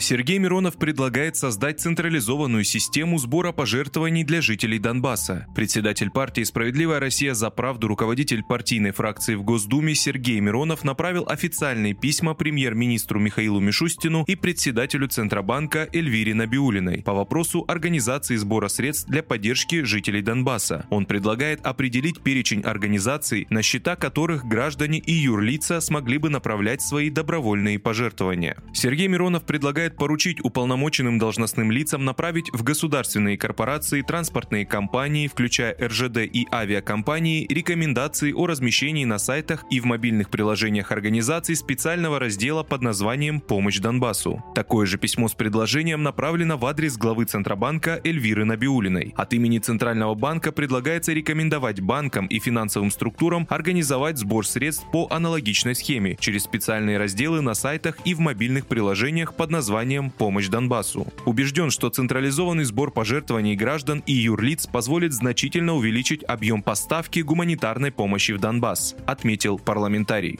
Сергей Миронов предлагает создать централизованную систему сбора пожертвований для жителей Донбасса. Председатель партии «Справедливая Россия за правду» руководитель партийной фракции в Госдуме Сергей Миронов направил официальные письма премьер-министру Михаилу Мишустину и председателю Центробанка Эльвире Набиулиной по вопросу организации сбора средств для поддержки жителей Донбасса. Он предлагает определить перечень организаций, на счета которых граждане и юрлица смогли бы направлять свои добровольные пожертвования. Сергей Миронов предлагает поручить уполномоченным должностным лицам направить в государственные корпорации, транспортные компании, включая РЖД и авиакомпании, рекомендации о размещении на сайтах и в мобильных приложениях организаций специального раздела под названием «Помощь Донбассу». Такое же письмо с предложением направлено в адрес главы Центробанка Эльвиры Набиулиной. От имени Центрального банка предлагается рекомендовать банкам и финансовым структурам организовать сбор средств по аналогичной схеме через специальные разделы на сайтах и в мобильных приложениях под названием «Помощь Донбассу». Убежден, что централизованный сбор пожертвований граждан и юрлиц позволит значительно увеличить объем поставки гуманитарной помощи в Донбасс, отметил парламентарий.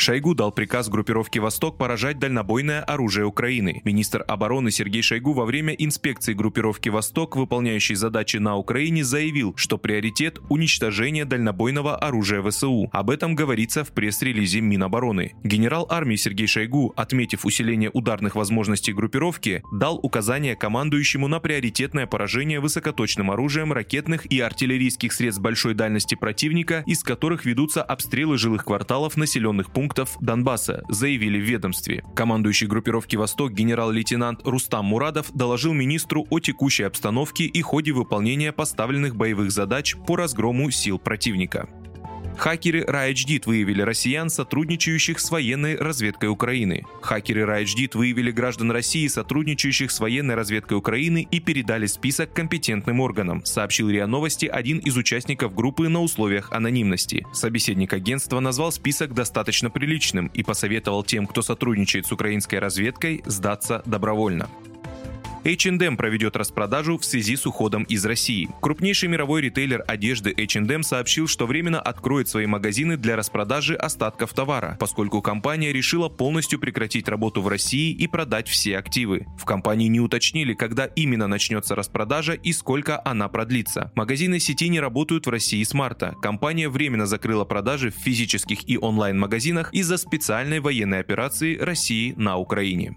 Шойгу дал приказ группировке «Восток» поражать дальнобойное оружие Украины. Министр обороны Сергей Шойгу во время инспекции группировки «Восток», выполняющей задачи на Украине, заявил, что приоритет – уничтожение дальнобойного оружия ВСУ. Об этом говорится в пресс-релизе Минобороны. Генерал армии Сергей Шойгу, отметив усиление ударных возможностей группировки, дал указание командующему на приоритетное поражение высокоточным оружием ракетных и артиллерийских средств большой дальности противника, из которых ведутся обстрелы жилых кварталов населенных пунктов пунктов Донбасса, заявили в ведомстве. Командующий группировки «Восток» генерал-лейтенант Рустам Мурадов доложил министру о текущей обстановке и ходе выполнения поставленных боевых задач по разгрому сил противника. Хакеры RAIDD выявили россиян, сотрудничающих с военной разведкой Украины. Хакеры RAIDD выявили граждан России, сотрудничающих с военной разведкой Украины и передали список компетентным органам, сообщил РИА Новости один из участников группы на условиях анонимности. Собеседник агентства назвал список достаточно приличным и посоветовал тем, кто сотрудничает с украинской разведкой, сдаться добровольно. H&M проведет распродажу в связи с уходом из России. Крупнейший мировой ритейлер одежды H&M сообщил, что временно откроет свои магазины для распродажи остатков товара, поскольку компания решила полностью прекратить работу в России и продать все активы. В компании не уточнили, когда именно начнется распродажа и сколько она продлится. Магазины сети не работают в России с марта. Компания временно закрыла продажи в физических и онлайн-магазинах из-за специальной военной операции России на Украине.